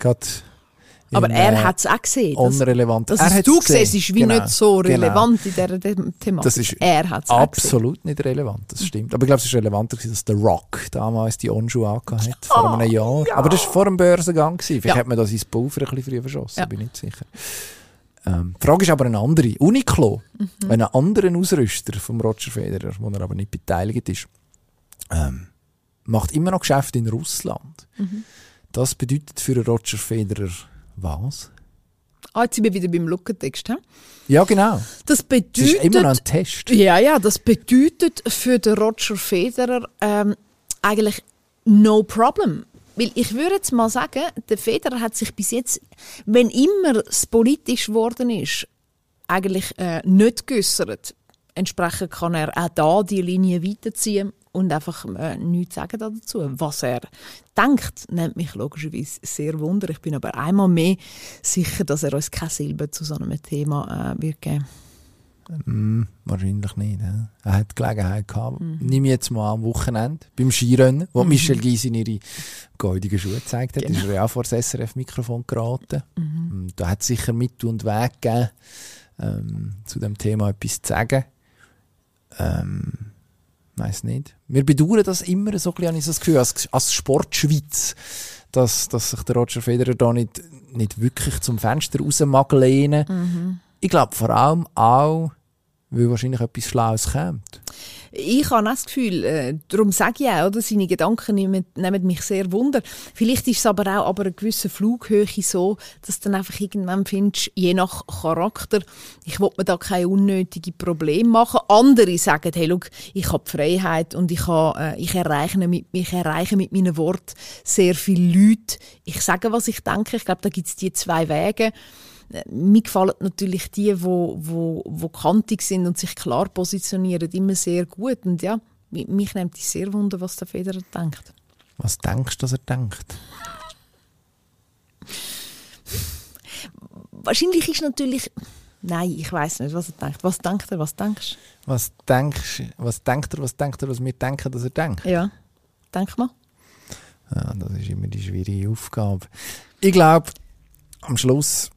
aber er äh, hat es auch gesehen. Unrelevant. Dass er du gesehen ist wie genau. nicht so genau. relevant genau. in dieser Thematik. Das ist er hat's absolut nicht relevant, das stimmt. Aber ich glaube, es ist relevanter, dass der Rock damals die Onschuhe angehabt hat, vor einem Jahr. Ja. Aber das war vor dem Börsengang. Gewesen. Vielleicht ja. hat man das ins Pulver ein bisschen früher verschossen, ja. bin ich nicht sicher. Ähm, die Frage ist aber eine andere. Uniqlo, mhm. ein anderer Ausrüster vom Roger Federer, wo er aber nicht beteiligt ist, ähm, macht immer noch Geschäfte in Russland. Mhm. Das bedeutet für Roger Federer was? Ah, jetzt sind wir wieder beim Lückentext. Ja, genau. Das bedeutet. Das ist immer noch ein Test. Ja, ja, das bedeutet für den Roger Federer ähm, eigentlich no problem. Weil ich würde jetzt mal sagen, der Federer hat sich bis jetzt, wenn immer es politisch geworden ist, eigentlich äh, nicht geäussert. Entsprechend kann er auch da die Linie weiterziehen und einfach äh, nichts sagen dazu. Was er denkt, nimmt mich logischerweise sehr wunder. Ich bin aber einmal mehr sicher, dass er uns keine Silbe zu so einem Thema äh, wird geben. Mm, wahrscheinlich nicht. Ja. Er hat Gelegenheit gehabt. Mhm. Nimm jetzt mal am Wochenende beim Skirennen, wo mhm. Michel Gysin ihre goldigen Schuhe gezeigt hat. Genau. Ist er ja vor das SRF-Mikrofon geraten. Mhm. Da hat es sicher Mittel und Weg gegeben, ähm, zu dem Thema etwas zu sagen. Ähm, weiß nicht. Wir bedauern das immer so ein bisschen, habe ich das Gefühl, als, als Sportschweiz, dass, dass sich der Roger Federer da nicht, nicht wirklich zum Fenster raus mag lehnen. Mhm. Ich glaube vor allem auch, weil wahrscheinlich etwas Schlaues kommt. Ich habe das Gefühl, äh, darum sage ich auch, oder, seine Gedanken nehmen, nehmen mich sehr wunder. Vielleicht ist es aber auch aber eine gewisse Flughöhe so, dass du dann einfach irgendwann findest, je nach Charakter, ich will mir da keine unnötigen Probleme machen. Andere sagen, hey, look, ich habe Freiheit und ich, habe, äh, ich, erreiche mit, ich erreiche mit meinen Worten sehr viele Leute. Ich sage, was ich denke. Ich glaube, da gibt es die zwei Wege mir gefallen natürlich die, wo, wo, wo kantig sind und sich klar positionieren, immer sehr gut. Und ja, mich nimmt es sehr wunder, was der Federer denkt. Was denkst du, dass er denkt? Wahrscheinlich ist natürlich. Nein, ich weiß nicht, was er denkt. Was denkt er? Was denkst du? Was denkst Was denkt er? Was denkt er, was wir denken, dass er denkt? Ja, denk mal. Ja, das ist immer die schwierige Aufgabe. Ich glaube, am Schluss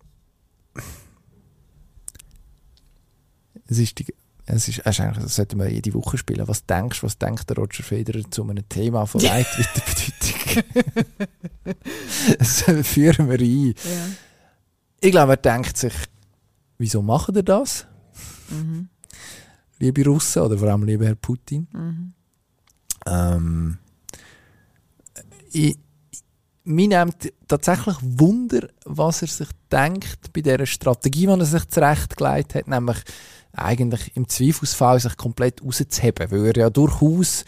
es ist die, es ist, es ist eigentlich, das sollten wir jede Woche spielen. Was denkst du, was denkt der Roger Federer zu einem Thema von (laughs) Leitweiterbedeutung? (laughs) das führen wir ein. Ja. Ich glaube, er denkt sich, wieso machen ihr das? Mhm. Liebe Russen oder vor allem lieber Herr Putin. Mhm. Ähm, ich, mir nimmt tatsächlich Wunder, was er sich denkt bei dieser Strategie, die er sich zurechtgelegt hat, nämlich eigentlich im Zweifelsfall sich komplett rauszuheben, weil er ja durchaus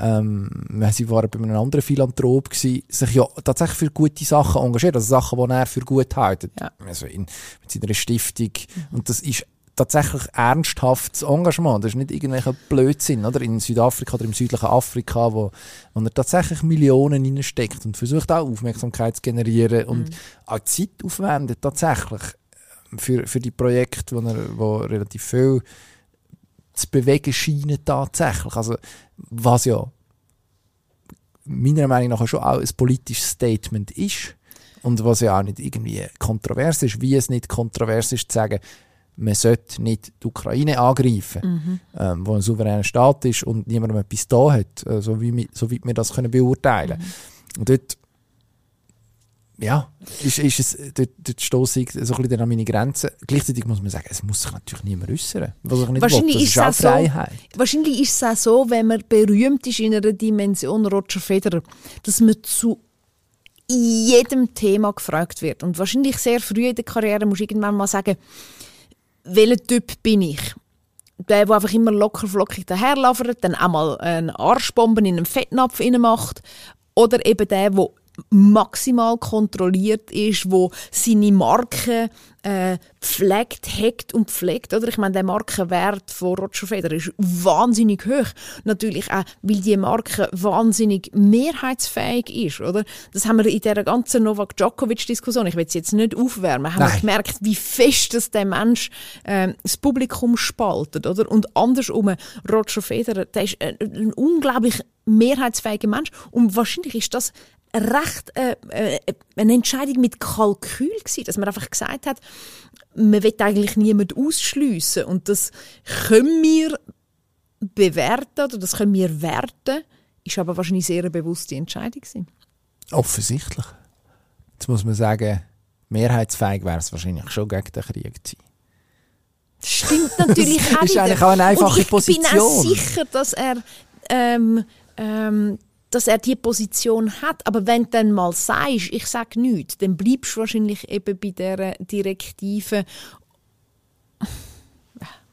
ähm, sie waren bei einem anderen Philanthrop gewesen, sich ja tatsächlich für gute Sachen engagiert, also Sachen, die er für gut hält. Ja. Also in, mit seiner Stiftung. Mhm. Und das ist tatsächlich ernsthaftes Engagement. Das ist nicht irgendwelcher Blödsinn, oder? In Südafrika oder im südlichen Afrika, wo, wo er tatsächlich Millionen reinsteckt und versucht auch Aufmerksamkeit zu generieren und mhm. auch Zeit aufwendet, tatsächlich für, für die Projekte, wo, er, wo relativ viel zu bewegen scheinen tatsächlich. Also, was ja meiner Meinung nach schon auch ein politisches Statement ist und was ja auch nicht irgendwie kontrovers ist, wie es nicht kontrovers ist zu sagen, man sollte nicht die Ukraine angreifen, Mhm. ähm, wo ein souveräner Staat ist und niemandem etwas da hat, äh, so wie, so weit wir das können beurteilen Mhm. Und dort, ja, ist, ist es, dort, dort ich so ein bisschen an meine Grenzen. Gleichzeitig muss man sagen, es muss sich natürlich niemand äußern, was ich nicht Wahrscheinlich will. Das ist auch es auch so. Freiheit. Wahrscheinlich ist es auch so, wenn man berühmt ist in einer Dimension Roger Federer, dass man zu jedem Thema gefragt wird. Und wahrscheinlich sehr früh in der Karriere muss irgendwann mal sagen, welcher Typ bin ich? Der, der einfach immer locker flockig daherlauert, dann auch mal eine Arschbombe in einen Fettnapf macht. Oder eben der, der maximal kontrolliert ist, wo seine Marke äh, pflegt, hackt und pflegt. Oder? Ich meine, der Markenwert von Roger Federer ist wahnsinnig hoch. Natürlich auch, weil die Marke wahnsinnig mehrheitsfähig ist. Oder? Das haben wir in dieser ganzen Novak Djokovic-Diskussion, ich will es jetzt nicht aufwärmen, haben wir Nein. gemerkt, wie fest das der Mensch äh, das Publikum spaltet. Oder? Und andersrum, Roger Federer, der ist ein, ein unglaublich mehrheitsfähiger Mensch. Und wahrscheinlich ist das recht äh, äh, eine Entscheidung mit Kalkül gewesen, dass man einfach gesagt hat, man will eigentlich niemand ausschliessen und das können wir bewerten oder das können wir werten, ist aber wahrscheinlich sehr eine bewusste Entscheidung gewesen. Offensichtlich. Jetzt muss man sagen, mehrheitsfähig wäre es wahrscheinlich schon gegen den Krieg zu sein. Stimmt natürlich (laughs) Das auch ist wieder. eigentlich auch eine einfache Und ich bin Position. auch sicher, dass er, ähm, ähm, dass er die Position hat. Aber wenn du dann mal sagst, ich sage nichts, dann bleibst du wahrscheinlich eben bei dieser Direktive.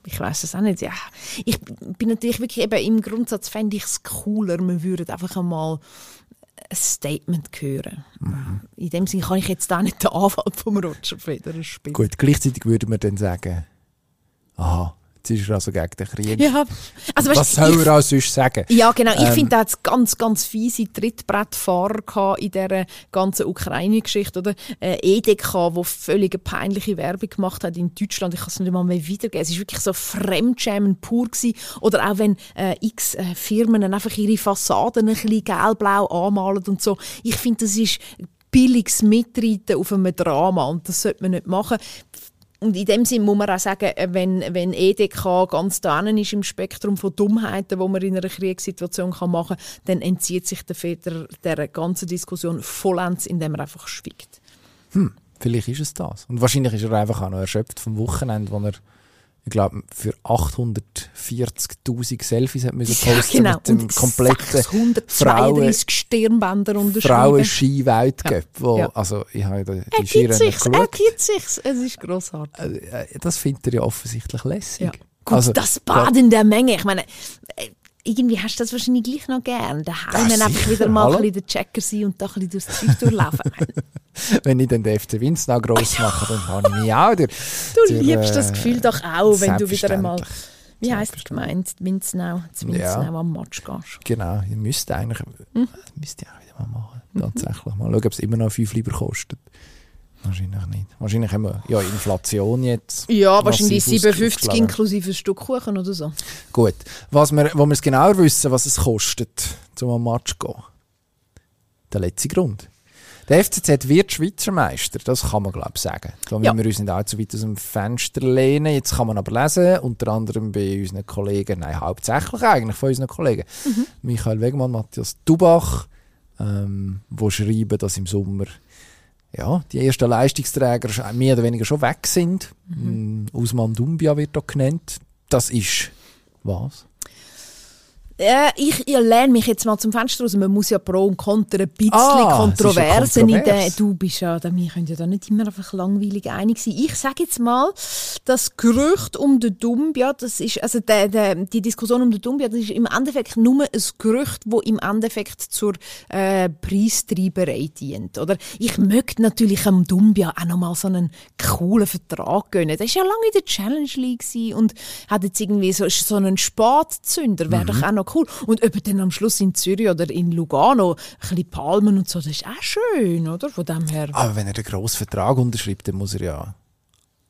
Ich weiß es auch nicht. Ja, ich bin natürlich wirklich eben im Grundsatz fände ich es cooler, man würde einfach einmal ein Statement hören. Mhm. In dem Sinne kann ich jetzt auch nicht den Anwalt vom Roger Federer spielen. Gut, gleichzeitig würde man dann sagen, aha, jetzt ist er also gegen den Krieg. Ja, also, Was weißt, soll ich, er auch sonst sagen? Ja, genau. Ich Ähm, finde, da hat ganz, ganz fiese Trittbrettfahrer gehabt in dieser ganzen Ukraine-Geschichte. Oder äh, EDK, wo völlig peinliche Werbung gemacht hat in Deutschland. Ich kann es nicht mal mehr wiedergeben. Es war wirklich so Fremdschämen pur. Gewesen. Oder auch wenn äh, x äh, Firmen einfach ihre Fassaden ein bisschen gelb-blau anmalen und so. Ich finde, das ist billiges Mitreiten auf einem Drama und das sollte man nicht machen. Und in dem Sinn muss man auch sagen, äh, wenn, wenn EDK ganz da ist im Spektrum von Dummheiten, die man in einer Kriegssituation kann machen kann, dann entzieht sich der Federer dieser ganzen Diskussion vollends, indem er einfach schweigt. Vielleicht ist es das. Und wahrscheinlich ist er einfach auch noch erschöpft vom Wochenende, wo er, ich glaube, für 840.000 Selfies hat müssen posten mit dem Und kompletten 632 Stirnbänder unterschrieben. Frauen-Ski-Weltcup. wo Ja. Also, ich habe die Er Skirennen sich's, er gibt sich's. Es ist grossartig. Äh, äh, Das findet er ja offensichtlich lässig. Ja. Gut, Also, das Bad in der Menge. Ich meine, äh, irgendwie hast du das wahrscheinlich gleich noch gern. Daheim Ja, einfach wieder mal ein bisschen der Checker sein und da ein bisschen durchs Zeug durchlaufen. (laughs) Wenn ich dann den FC Winznau gross mache, dann habe ich mich auch durch. Du liebst das Gefühl doch auch, wenn du wieder einmal, wie heisst es gemeint, Winznau, zu Winznau Ja. am Match gehst. Genau, ich müsste eigentlich, Hm? müsste ich auch wieder mal machen. Tatsächlich. Mal schauen, ob es immer noch 5 Lieber kostet. Wahrscheinlich nicht. Wahrscheinlich haben wir ja Inflation jetzt. Ja, wahrscheinlich massiv 57 ausgeschlagen. inklusive ein Stück Kuchen oder so. Gut. Was wir, wo wir es genauer wissen, was es kostet, zum am Match zu gehen. Der letzte Grund. Der FCZ wird Schweizer Meister, das kann man glaube ich sagen. Da Ja. müssen wir uns nicht allzu weit aus dem Fenster lehnen. Jetzt kann man aber lesen, unter anderem bei unseren Kollegen, nein, hauptsächlich eigentlich von unseren Kollegen, Mhm. Michael Wegmann, Matthias Dubach, ähm, wo schreiben, dass im Sommer ja, die ersten Leistungsträger mehr oder weniger schon weg sind. Mhm. Usman Dumbia wird da genannt. Das ist was? Äh, ich, ich lehne mich jetzt mal zum Fenster raus. Man muss ja Pro und Contra ein bisschen Ah, ist ja Kontroversen in kontrovers. Du bist ja, da- wir können ja da nicht immer einfach langweilig einig sein. Ich sage jetzt mal, das Gerücht um den Dumbia, das ist, also der, der, die Diskussion um den Dumbia, das ist im Endeffekt nur ein Gerücht, wo im Endeffekt zur äh, Preistreiberei dient. Oder? Ich möchte natürlich am Dumbia auch nochmal so einen coolen Vertrag gönnen. Der war ja lange in der Challenge League und hat jetzt irgendwie so, so einen Spatzünder, wäre doch auch noch cool. Und ob dann am Schluss in Zürich oder in Lugano ein bisschen Palmen und so, das ist auch schön, oder? Von dem her. Aber wenn er einen grossen Vertrag unterschreibt, dann muss er ja.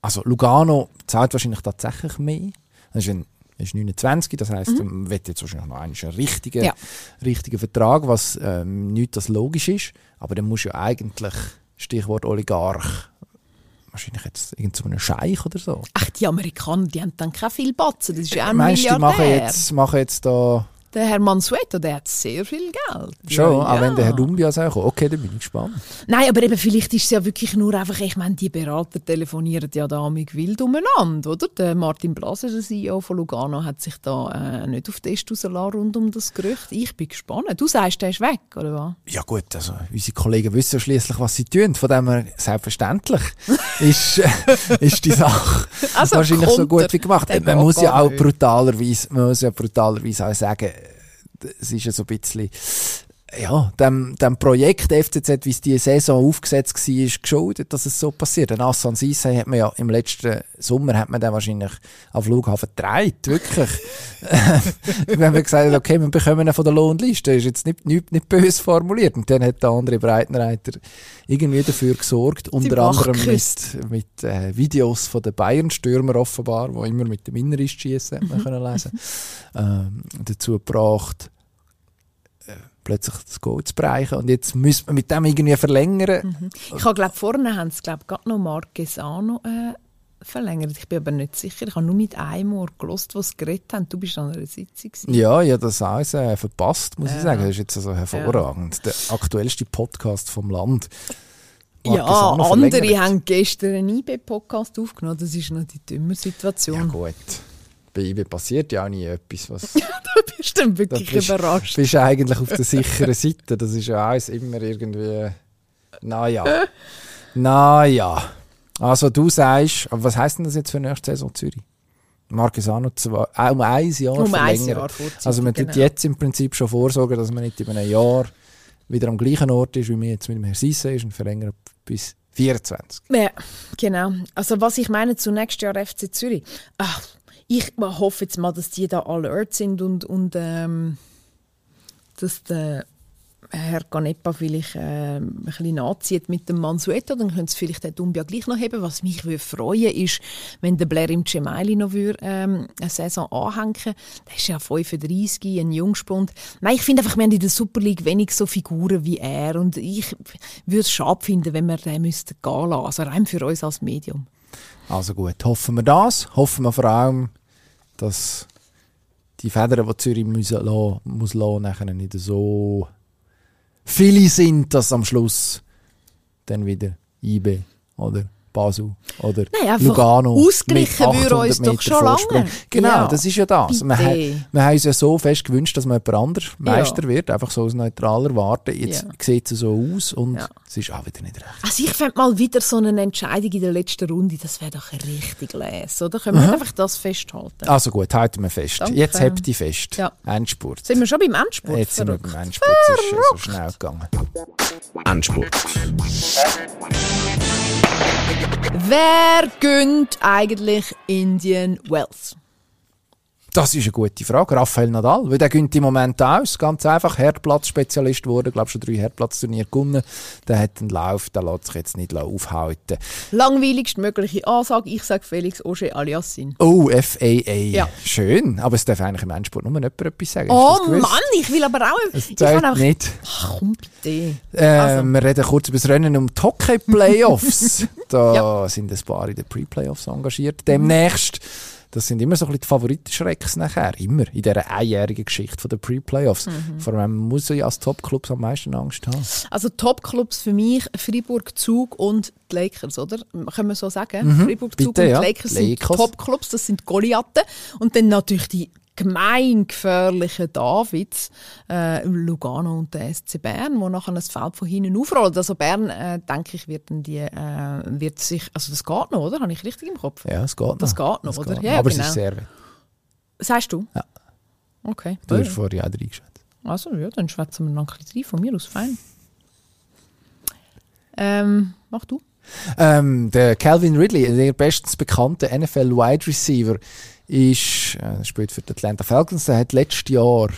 Also Lugano zahlt wahrscheinlich tatsächlich mehr. Er ist, ein, ist 29, das heisst, er wird jetzt wahrscheinlich noch einen richtigen, Mhm. Ja. richtigen Vertrag, was ähm, nicht das logisch ist. Aber dann muss ja eigentlich, Stichwort Oligarch, wahrscheinlich jetzt irgend so einen Scheich oder so. Ach, die Amerikaner, die haben dann kein viel Batzen. Das ist ja auch ein Meinst du, die machen Milliardär. jetzt, machen jetzt da Der Herr Mansueto, der hat sehr viel Geld. schon, ja, auch wenn der Herr ja. Dumbias auch kommt? Okay, dann bin ich gespannt. Nein, aber eben vielleicht ist es ja wirklich nur einfach, ich meine, die Berater telefonieren ja da amig wild umeinander, oder? Der Martin Blaser, der CEO von Lugano, hat sich da äh, nicht auf den Test rund um das Gerücht. Ich bin gespannt. Du sagst, der ist weg, oder was? Ja gut, also unsere Kollegen wissen ja schliesslich, was sie tun. Von dem her, selbstverständlich ist, äh, ist die Sache Also, wahrscheinlich so gut wie gemacht. Man muss ja auch brutalerweise, man muss ja brutalerweise auch sagen, es ist ja so ein bisschen, ja, dem, dem Projekt FCZ, wie es die Saison aufgesetzt war, ist geschuldet, dass es so passiert. Den Assan Sisse hat man ja im letzten Sommer hat man den wahrscheinlich auf Flughafen gedreht, wirklich. (laughs) Wenn wir gesagt haben, okay, wir bekommen ihn von der Lohnliste, ist jetzt nicht, nicht, nicht böse formuliert. Und dann hat der andere Breitenreiter irgendwie dafür gesorgt, unter anderem mit, mit äh, Videos von den Bayern-Stürmer offenbar, wo immer mit dem Innerist schießen, hat man können lesen, ähm, dazu gebracht, plötzlich das Goal zu bereichen. Und jetzt müssen wir mit dem irgendwie verlängern. Ich habe glaube vorne haben sie glaube gerade noch Marquesano äh, verlängert. Ich bin aber nicht sicher. Ich habe nur mit einem Ohr gelost, was sie geredet haben. Du bist an einer Sitzung. gewesen. Ja, ja, das alles äh, verpasst, muss ich Ja. sagen. Das ist jetzt also hervorragend. Der aktuellste Podcast vom Land. Ja, Marquesano andere verlängert. haben gestern einen IB-Podcast aufgenommen. Das ist noch die dümme Ja Situation. gut. Bei IB passiert ja auch nie etwas, was... (laughs) du bist dann wirklich Da bist- überrascht. bist du eigentlich auf der sicheren Seite. Das ist ja alles immer irgendwie. Naja. (laughs) Naja. Also du sagst, aber was heisst denn das jetzt für nächste Saison Zürich? Marquesano zwei, äh, um ein Jahr Um ein verlängern. Jahr Also man tut genau. jetzt im Prinzip schon vorsorgen, dass man nicht in einem Jahr wieder am gleichen Ort ist, wie wir jetzt mit dem Herrn Sisse ist und verlängert bis 24. Ja, genau. Also was ich meine zu nächstes Jahr FC Zürich. Ach, ich hoffe jetzt mal, dass die da alert sind und, und ähm, dass der Herr Canepa vielleicht ähm, ein bisschen nachzieht mit dem Mansueto, dann könnte es vielleicht den Dumbia gleich noch haben. Was mich würde freuen ist, wenn der Blair im Cemaili noch würde, ähm, eine Saison anhängen Der ist ja 35, ein Jungspund. Nein, ich finde einfach, wir haben in der Super League wenig so Figuren wie er und ich würde es schade finden, wenn wir den müssten gehen lassen. Also rein für uns als Medium. Also gut, hoffen wir das. Hoffen wir vor allem, dass die Federn, die Zürich müssen lassen, muss lassen, nachher nicht so viele sind, dass am Schluss dann wieder IB oder Basel oder Nein, Lugano ausgleichen mit würde 800 uns doch Meter schon Vorsprung. lange. Genau, Ja, das ist ja das. Wir, haben- wir haben uns ja so fest gewünscht, dass man jemand anders Ja. Meister wird, einfach so aus neutraler Warte. Jetzt Ja. sieht es so aus und Ja. es ist auch wieder nicht recht. Also ich fände mal wieder so eine Entscheidung in der letzten Runde, das wäre doch richtig les, oder? Können wir einfach das festhalten? Also gut, halten wir fest. Danke. Jetzt hebt die fest. Ja. Endspurt. Sind wir schon beim Endspurt? Jetzt sind wir Verrückt. beim Endspurt. Es ist äh, so schnell gegangen. Endspurt. Wer gönnt eigentlich Indian Wells? Das ist eine gute Frage. Raphael Nadal, weil der gönnt im Moment aus. Ganz einfach. Herdplatzspezialist wurde, glaube schon drei Herdplatzturniere gewonnen. Der hat einen Lauf, der lässt sich jetzt nicht aufhalten. Langweiligst mögliche Ansage, ich sage Felix Auger Aliassin. Oh, FAA. Ja. Schön. Aber es darf eigentlich im Endspurt nur jemand etwas sagen. Oh? Mann, ich will aber auch... Es ich einfach, nicht. Ach, komm bitte. Äh, Also. Wir reden kurz über das Rennen um die Hockey-Playoffs. (laughs) da Ja. sind ein paar in den Pre-Playoffs engagiert. Demnächst. Das sind immer so ein bisschen die Favoritenschrecks nachher. Immer in dieser einjährigen Geschichte der Pre-Playoffs. Mhm. Vor allem muss ja als Top-Clubs am meisten Angst haben. Also Top-Clubs für mich, Freiburg, Zug und die Lakers, oder? Können wir so sagen? Freiburg, Zug Mhm. bitte, und die ja. Lakers sind Lakers. Top-Clubs, das sind Goliathen. Und dann natürlich die gemeingefährlichen Davids, äh, Lugano und der SC Bern, wo nachher das Feld von hinten aufrollt. Also Bern, äh, denke ich, wird, dann die, äh, wird sich, also das geht noch, oder? Habe ich richtig im Kopf? Ja, es geht noch. Das geht noch, Es oder? geht Ja, Aber genau. es ist sehr weit. Sagst du? Ja. Okay. Du hast vorher auch reingeschätzt. Also, ja, dann schwätzen wir noch ein bisschen rein. Von mir aus fein. Ähm, mach du. Ähm, der Calvin Ridley, der bestens bekannte NFL Wide Receiver, ist, äh, spielt für die Atlanta Falcons. Der hat letztes Jahr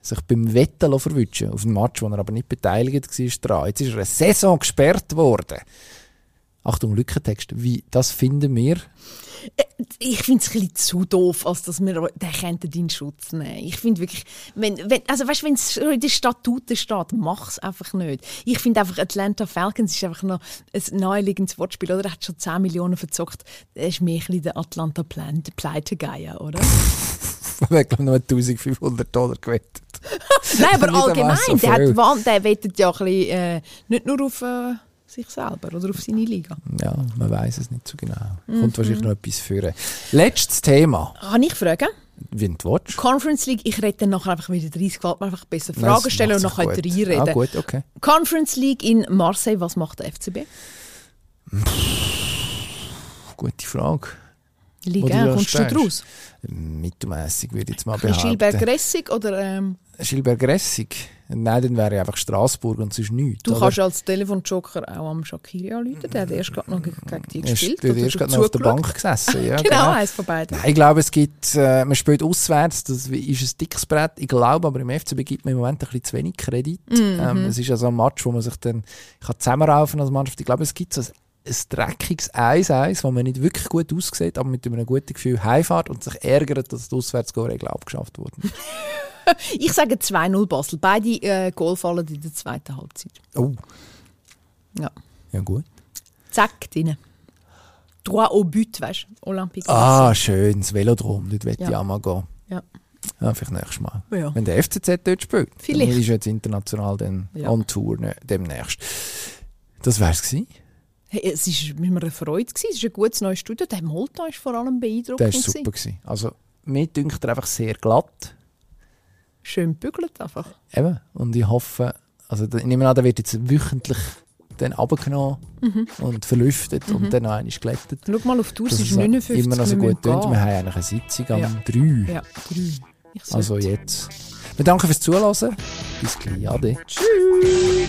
sich beim Wetten verwischen auf einem Match, wo er aber nicht beteiligt war. Jetzt ist er eine Saison gesperrt worden. Achtung, Lückentext. Wie, das finden wir. Ich finde es ein bisschen zu doof, als dass wir den in Schutz nehmen. Ich finde wirklich, wenn, wenn, also weißt, wenn es in den Statuten steht, mach es einfach nicht. Ich finde einfach, Atlanta Falcons ist einfach noch ein naheliegendes Wortspiel, oder? Er hat schon 10 Millionen verzockt. Er ist mehr ein bisschen der Atlanta Pleitegeier, oder? (laughs) Wir haben, glaube ich, noch 1500 Dollar gewettet. (laughs) Nein, aber (laughs) allgemein, der, hat, der wettet ja ein bisschen, äh, nicht nur auf äh, sich selber oder auf seine Liga. Ja, man weiß es nicht so genau. Mhm. Kommt wahrscheinlich noch etwas führen. Letztes Thema. Kann ich fragen? Wenn du willst. Conference League, ich rede dann nachher einfach wieder 30, gefällt mir einfach besser. Fragen stellen und nachher gut. reinreden. Ah, gut, okay. Conference League in Marseille, was macht der FCB? Gute Frage. Liga, du kommst du stehst. draus? Mittelmäßig würde ich jetzt mal behaupten. Gilbert-Gressig oder ähm, Schilberg-Ressig? Nein, dann wäre ich einfach Straßburg und sonst nichts. du oder? kannst als Telefonjoker auch am Shakiri anrufen, der hat erst gerade noch gegen die Er ist gespielt. dort oder erst du gerade noch auf der. Bank gesessen. (laughs) Ja, Genau, eins von beiden. Nein, ich glaube, es gibt, äh, man spielt auswärts, das ist ein dickes Brett. Ich glaube, aber im FCB gibt man im Moment ein bisschen zu wenig Kredit. Mhm. Ähm, es ist ja so ein Match, wo man sich dann kann zusammenraufen als Mannschaft. Ich glaube, es gibt so ein, ein dreckiges 1-1, wo man nicht wirklich gut aussieht, aber mit einem guten Gefühl heimfährt und sich ärgert, dass die Auswärtsgoalregel abgeschafft wurde. (laughs) Ich sage 2-0 Basel. Beide äh, Goal fallen in der zweiten Halbzeit. Oh, Ja. ja gut. Zack, drin. Droit au but, weißt du? Olympique. Ah, schön, das Velodrom, dort will Ja. ich auch mal gehen. Ja. Ja, vielleicht nächstes Mal. Ja. Wenn der FCZ dort spielt. Vielleicht. Dann ist jetzt international dann Ja. on Tour ne, demnächst. Das wär's gewesen. Hey, es war mir eine Freude. Gewesen. Es ist ein gutes neues Studio. Der Molta war vor allem beeindruckend. Der war super. Gewesen. Also, mir dünkt er einfach sehr glatt. Schön bügelt einfach. Eben. Und ich hoffe, also ich nehme an, der wird jetzt wöchentlich dann abgenommen Mhm. und verlüftet und dann noch einmal glättet. Schau mal auf die Uhr, ist es 59 immer noch so gut tönt. Wir haben eigentlich eine Sitzung am Ja. 3. Ja, drei. Ich Also sollte. jetzt. Wir danken fürs Zuhören. Bis gleich. Ade. Tschüss.